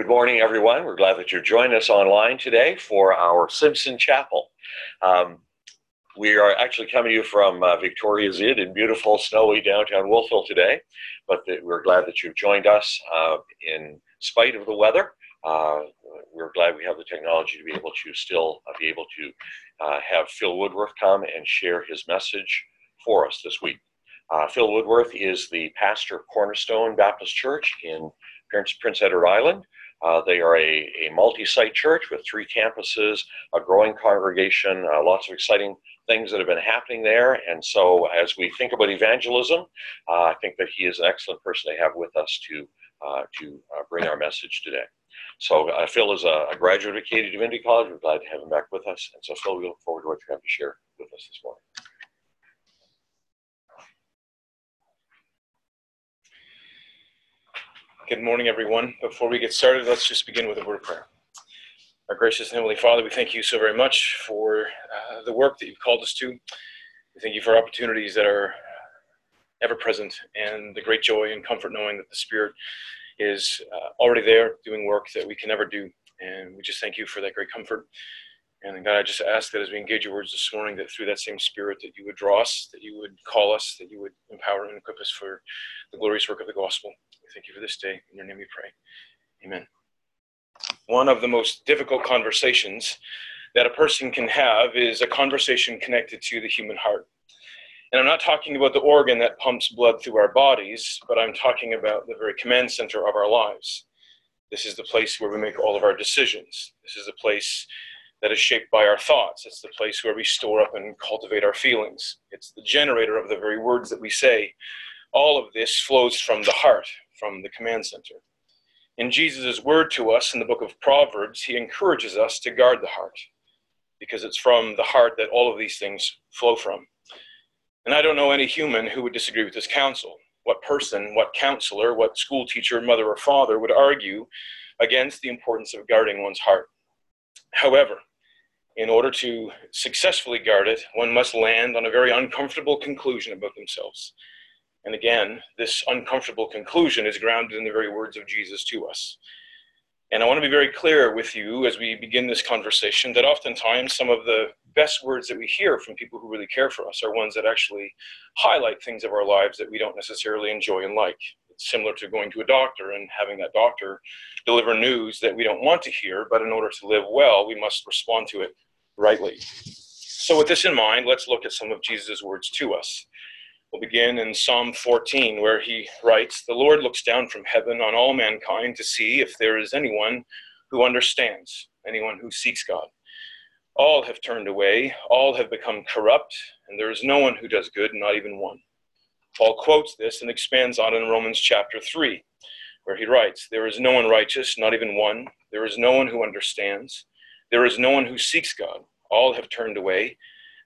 Good morning, everyone. We're glad that you're joining us online today for our Simpson Chapel. Um, we are actually coming to you from uh, Victoria's Inn in beautiful, snowy downtown Wolfville today, but we're glad that you've joined us uh, in spite of the weather. Uh, we're glad we have the technology to be able to still uh, be able to uh, have Phil Woodworth come and share his message for us this week. Uh, Phil Woodworth is the pastor of Cornerstone Baptist Church in Prince Edward Island. Uh, they are a, a multi site church with three campuses, a growing congregation, uh, lots of exciting things that have been happening there. And so, as we think about evangelism, uh, I think that he is an excellent person to have with us to, uh, to uh, bring our message today. So, uh, Phil is a, a, graduate of Acadia Divinity College. We're glad to have him back with us. And so, Phil, we look forward to what you have to share with us this morning. Good morning, everyone. Before we get started, let's just begin with a word of prayer. Our gracious Heavenly Father, we thank you so very much for uh, the work that you've called us to. We thank you for opportunities that are ever present and the great joy and comfort knowing that the Spirit is uh, already there doing work that we can never do. And we just thank you for that great comfort. And God, I just ask that as we engage your words this morning, that through that same Spirit, that you would draw us, that you would call us, that you would empower and equip us for the glorious work of the gospel. Thank you for this day. In your name we pray. Amen. One of the most difficult conversations that a person can have is a conversation connected to the human heart. And I'm not talking about the organ that pumps blood through our bodies, but I'm talking about the very command center of our lives. This is the place where we make all of our decisions. This is the place that is shaped by our thoughts. It's the place where we store up and cultivate our feelings. It's the generator of the very words that we say. All of this flows from the heart, from the command center. In Jesus' word to us in the book of Proverbs, he encourages us to guard the heart because it's from the heart that all of these things flow from. And I don't know any human who would disagree with this counsel. What person, what counselor, what school teacher, mother, or father would argue against the importance of guarding one's heart? However, in order to successfully guard it, one must land on a very uncomfortable conclusion about themselves. And again, this uncomfortable conclusion is grounded in the very words of Jesus to us. And I want to be very clear with you as we begin this conversation that oftentimes some of the best words that we hear from people who really care for us are ones that actually highlight things of our lives that we don't necessarily enjoy and like. It's similar to going to a doctor and having that doctor deliver news that we don't want to hear, but in order to live well, we must respond to it rightly. So, with this in mind, let's look at some of Jesus' words to us. We'll begin in Psalm 14, where he writes The Lord looks down from heaven on all mankind to see if there is anyone who understands, anyone who seeks God. All have turned away, all have become corrupt, and there is no one who does good, not even one. Paul quotes this and expands on it in Romans chapter 3, where he writes There is no one righteous, not even one. There is no one who understands. There is no one who seeks God. All have turned away.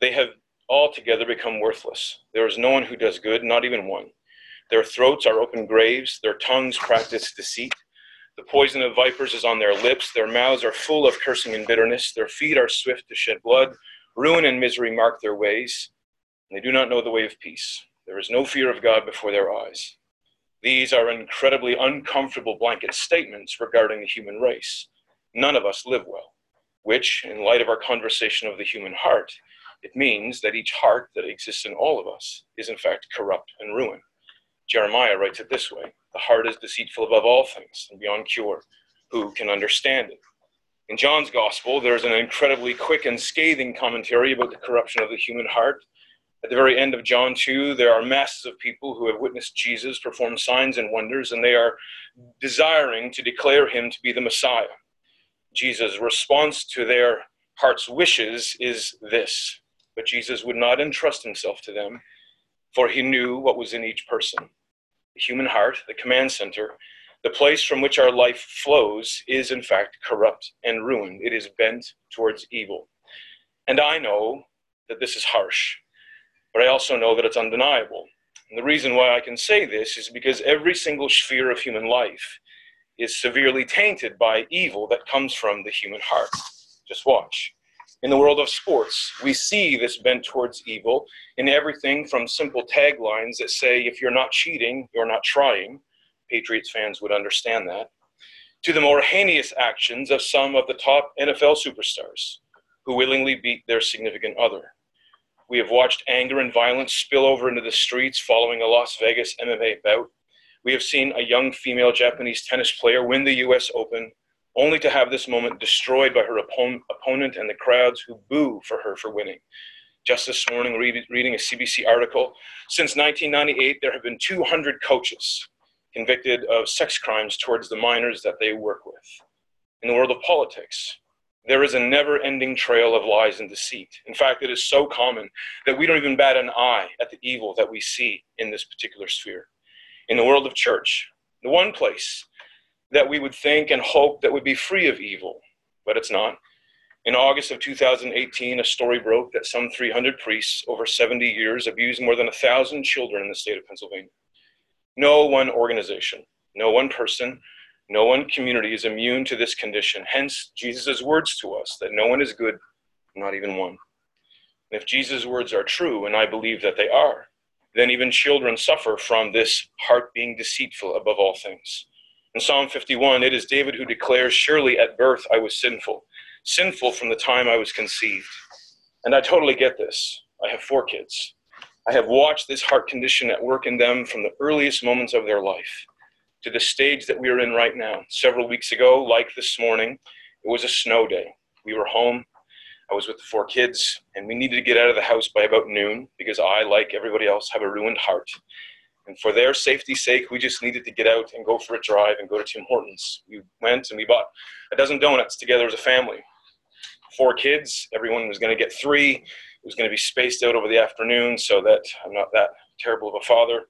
They have altogether become worthless. There is no one who does good, not even one. Their throats are open graves, their tongues practice deceit. The poison of vipers is on their lips, their mouths are full of cursing and bitterness, their feet are swift to shed blood, ruin and misery mark their ways, and they do not know the way of peace. There is no fear of God before their eyes. These are incredibly uncomfortable blanket statements regarding the human race. None of us live well, which, in light of our conversation of the human heart, it means that each heart that exists in all of us is in fact corrupt and ruined. Jeremiah writes it this way The heart is deceitful above all things and beyond cure. Who can understand it? In John's gospel, there's an incredibly quick and scathing commentary about the corruption of the human heart. At the very end of John 2, there are masses of people who have witnessed Jesus perform signs and wonders, and they are desiring to declare him to be the Messiah. Jesus' response to their heart's wishes is this but Jesus would not entrust himself to them, for he knew what was in each person. The human heart, the command center, the place from which our life flows, is in fact corrupt and ruined. It is bent towards evil. And I know that this is harsh, but I also know that it's undeniable. And the reason why I can say this is because every single sphere of human life is severely tainted by evil that comes from the human heart. Just watch. In the world of sports, we see this bent towards evil in everything from simple taglines that say, if you're not cheating, you're not trying. Patriots fans would understand that. to the more heinous actions of some of the top NFL superstars who willingly beat their significant other. We have watched anger and violence spill over into the streets following a Las Vegas MMA bout. We have seen a young female Japanese tennis player win the US Open, only to have this moment destroyed by her opponent and the crowds who boo for her for winning. Just this morning, read, reading a CBC article, since 1998, there have been 200 coaches convicted of sex crimes towards the minors that they work with. In the world of politics, there is a never ending trail of lies and deceit. In fact, it is so common that we don't even bat an eye at the evil that we see in this particular sphere. In the world of church, the one place that we would think and hope that would be free of evil, but it's not. In August of 2018, a story broke that some 300 priests over 70 years abused more than 1,000 children in the state of Pennsylvania. No one organization, no one person, no one community is immune to this condition. Hence, Jesus' words to us that no one is good, not even one. And if Jesus' words are true, and I believe that they are, then even children suffer from this heart being deceitful above all things. In Psalm 51, it is David who declares, Surely at birth I was sinful, sinful from the time I was conceived. And I totally get this. I have four kids. I have watched this heart condition at work in them from the earliest moments of their life to the stage that we are in right now. Several weeks ago, like this morning, it was a snow day. We were home. I was with the four kids, and we needed to get out of the house by about noon because I, like everybody else, have a ruined heart. And for their safety's sake, we just needed to get out and go for a drive and go to Tim Hortons. We went and we bought a dozen donuts together as a family. Four kids, everyone was going to get three. It was going to be spaced out over the afternoon so that I'm not that terrible of a father.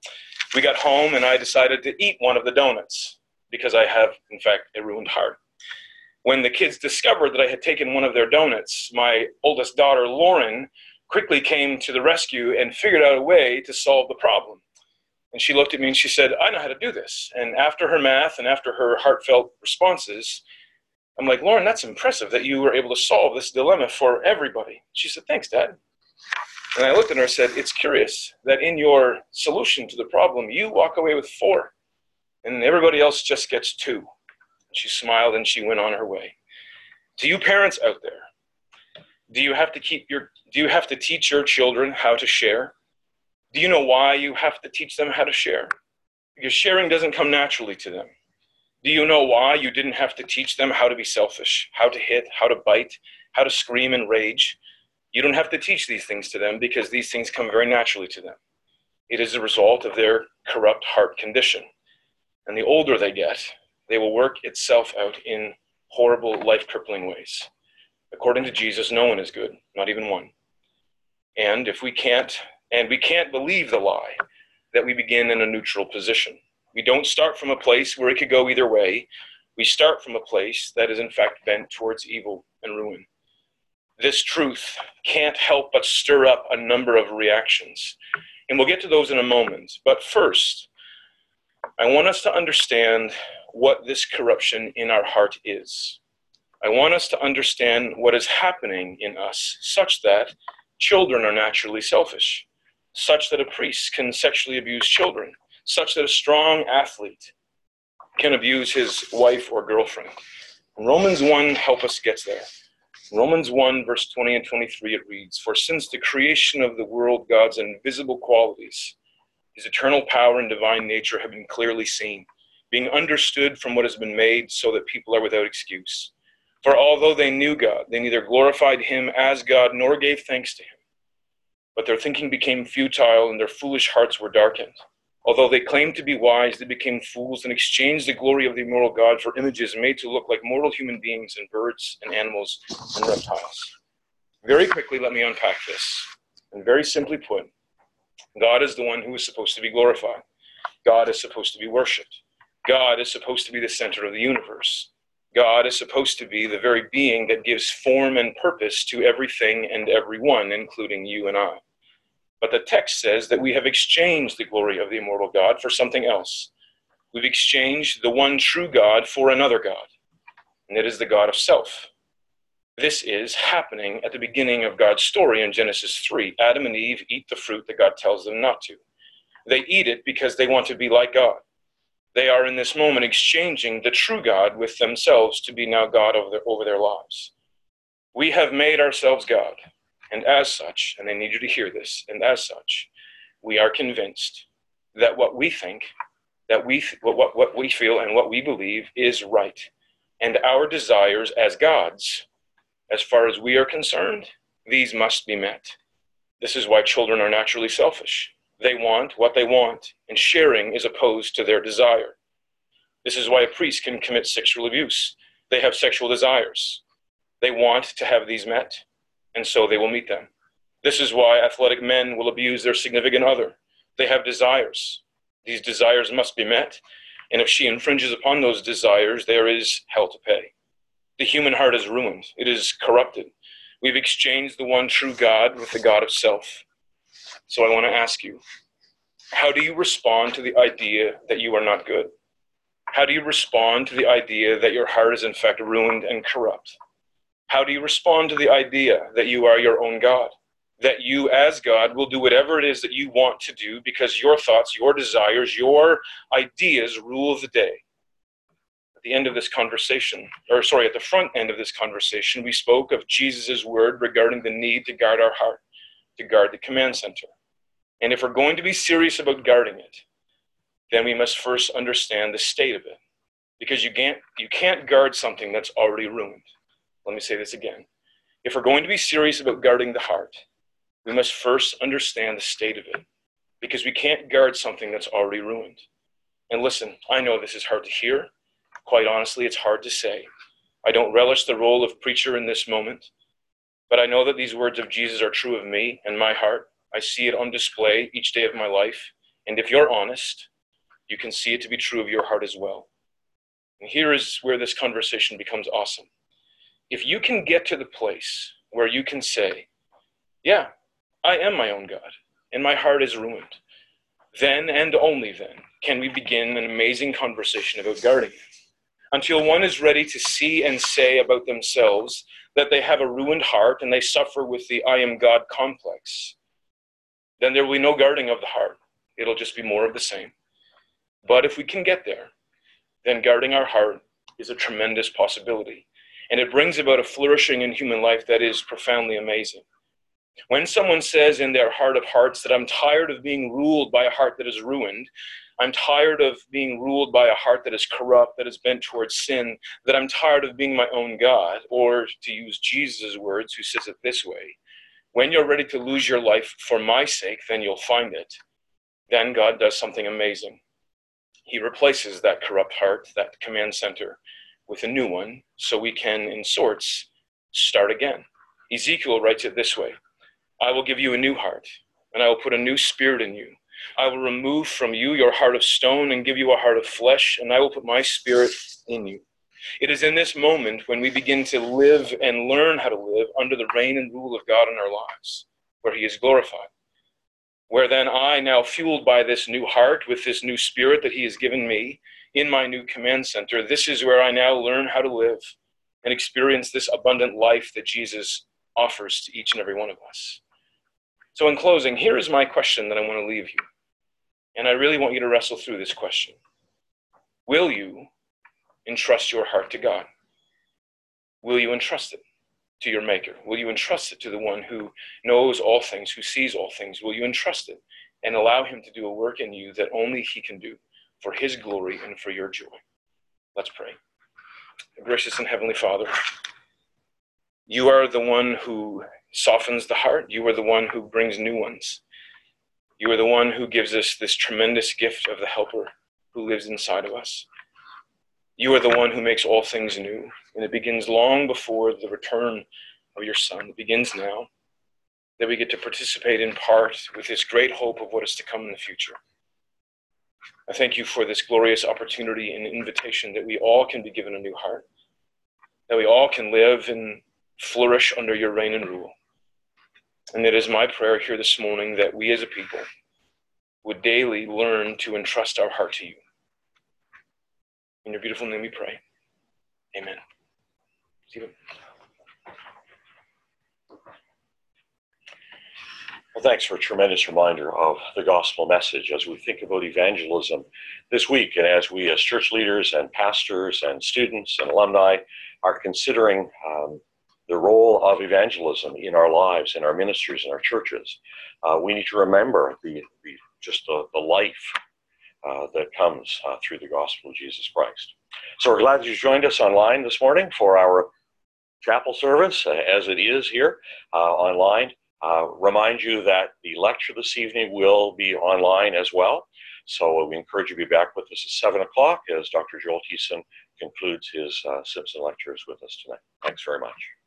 We got home and I decided to eat one of the donuts because I have, in fact, a ruined heart. When the kids discovered that I had taken one of their donuts, my oldest daughter, Lauren, quickly came to the rescue and figured out a way to solve the problem. And she looked at me and she said, I know how to do this. And after her math and after her heartfelt responses, I'm like, Lauren, that's impressive that you were able to solve this dilemma for everybody. She said, Thanks, Dad. And I looked at her and said, It's curious that in your solution to the problem, you walk away with four, and everybody else just gets two. She smiled and she went on her way. To you parents out there, do you have to keep your do you have to teach your children how to share? Do you know why you have to teach them how to share? Because sharing doesn't come naturally to them. Do you know why you didn't have to teach them how to be selfish, how to hit, how to bite, how to scream and rage? You don't have to teach these things to them because these things come very naturally to them. It is a result of their corrupt heart condition. And the older they get, they will work itself out in horrible, life crippling ways. According to Jesus, no one is good, not even one. And if we can't, and we can't believe the lie that we begin in a neutral position. We don't start from a place where it could go either way. We start from a place that is in fact bent towards evil and ruin this truth can't help but stir up a number of reactions. And we'll get to those in a moment. But first, I want us to understand what this corruption in our heart is. I want us to understand what is happening in us, such that children are naturally selfish, such that a priest can sexually abuse children, such that a strong athlete can abuse his wife or girlfriend. Romans 1 help us get there. Romans 1, verse 20 and 23, it reads For since the creation of the world, God's invisible qualities, his eternal power and divine nature have been clearly seen, being understood from what has been made, so that people are without excuse. For although they knew God, they neither glorified him as God nor gave thanks to him. But their thinking became futile, and their foolish hearts were darkened. Although they claimed to be wise, they became fools and exchanged the glory of the immortal God for images made to look like mortal human beings and birds and animals and reptiles. Very quickly, let me unpack this. And very simply put, God is the one who is supposed to be glorified. God is supposed to be worshiped. God is supposed to be the center of the universe. God is supposed to be the very being that gives form and purpose to everything and everyone, including you and I. But the text says that we have exchanged the glory of the immortal God for something else. We've exchanged the one true God for another God, and it is the God of self. This is happening at the beginning of God's story in Genesis 3. Adam and Eve eat the fruit that God tells them not to. They eat it because they want to be like God. They are in this moment exchanging the true God with themselves to be now God over their, over their lives. We have made ourselves God, and as such, and I need you to hear this, and as such, we are convinced that what we think, that we what, what, what we feel and what we believe is right. And our desires as gods, as far as we are concerned, these must be met. This is why children are naturally selfish. They want what they want, and sharing is opposed to their desire. This is why a priest can commit sexual abuse. They have sexual desires. They want to have these met, and so they will meet them. This is why athletic men will abuse their significant other. They have desires. These desires must be met, and if she infringes upon those desires, there is hell to pay. The human heart is ruined, it is corrupted. We've exchanged the one true God with the God of self. So I want to ask you how do you respond to the idea that you are not good? How do you respond to the idea that your heart is in fact ruined and corrupt? How do you respond to the idea that you are your own God? That you, as God, will do whatever it is that you want to do because your thoughts, your desires, your ideas rule the day. At the end of this conversation, or sorry, at the front end of this conversation, we spoke of Jesus' word regarding the need to guard our heart, to guard the command center. And if we're going to be serious about guarding it, then we must first understand the state of it. Because you can't, you can't guard something that's already ruined. Let me say this again. If we're going to be serious about guarding the heart, we must first understand the state of it because we can't guard something that's already ruined. And listen, I know this is hard to hear. Quite honestly, it's hard to say. I don't relish the role of preacher in this moment, but I know that these words of Jesus are true of me and my heart. I see it on display each day of my life. And if you're honest, you can see it to be true of your heart as well. And here is where this conversation becomes awesome if you can get to the place where you can say, Yeah, I am my own God, and my heart is ruined, then and only then can we begin an amazing conversation about guarding it. Until one is ready to see and say about themselves that they have a ruined heart and they suffer with the I am God complex, then there will be no guarding of the heart. It'll just be more of the same. But if we can get there, then guarding our heart is a tremendous possibility and it brings about a flourishing in human life that is profoundly amazing. When someone says in their heart of hearts that I'm tired of being ruled by a heart that is ruined, I'm tired of being ruled by a heart that is corrupt, that is bent towards sin, that I'm tired of being my own God, or to use Jesus' words, who says it this way when you're ready to lose your life for my sake, then you'll find it. Then God does something amazing. He replaces that corrupt heart, that command center, with a new one so we can, in sorts, start again. Ezekiel writes it this way I will give you a new heart, and I will put a new spirit in you. I will remove from you your heart of stone and give you a heart of flesh, and I will put my spirit in you. It is in this moment when we begin to live and learn how to live under the reign and rule of God in our lives, where He is glorified. Where then I, now fueled by this new heart, with this new spirit that He has given me, in my new command center, this is where I now learn how to live and experience this abundant life that Jesus offers to each and every one of us. So, in closing, here is my question that I want to leave you. And I really want you to wrestle through this question Will you entrust your heart to God? Will you entrust it to your Maker? Will you entrust it to the one who knows all things, who sees all things? Will you entrust it and allow Him to do a work in you that only He can do? for his glory and for your joy. Let's pray. Gracious and Heavenly Father, you are the one who softens the heart. You are the one who brings new ones. You are the one who gives us this tremendous gift of the Helper who lives inside of us. You are the one who makes all things new, and it begins long before the return of your Son. It begins now that we get to participate in part with this great hope of what is to come in the future. I thank you for this glorious opportunity and invitation that we all can be given a new heart, that we all can live and flourish under your reign and rule. And it is my prayer here this morning that we as a people would daily learn to entrust our heart to you. In your beautiful name we pray. Amen. Stephen. Well, thanks for a tremendous reminder of the gospel message as we think about evangelism this week and as we, as church leaders and pastors and students and alumni, are considering um, the role of evangelism in our lives, in our ministries, in our churches. Uh, we need to remember the, the just the, the life uh, that comes uh, through the gospel of Jesus Christ. So we're glad you joined us online this morning for our chapel service, uh, as it is here uh, online. Uh, remind you that the lecture this evening will be online as well. So we encourage you to be back with us at 7 o'clock as Dr. Joel Thiessen concludes his Simpson lectures with us tonight. Thanks very much.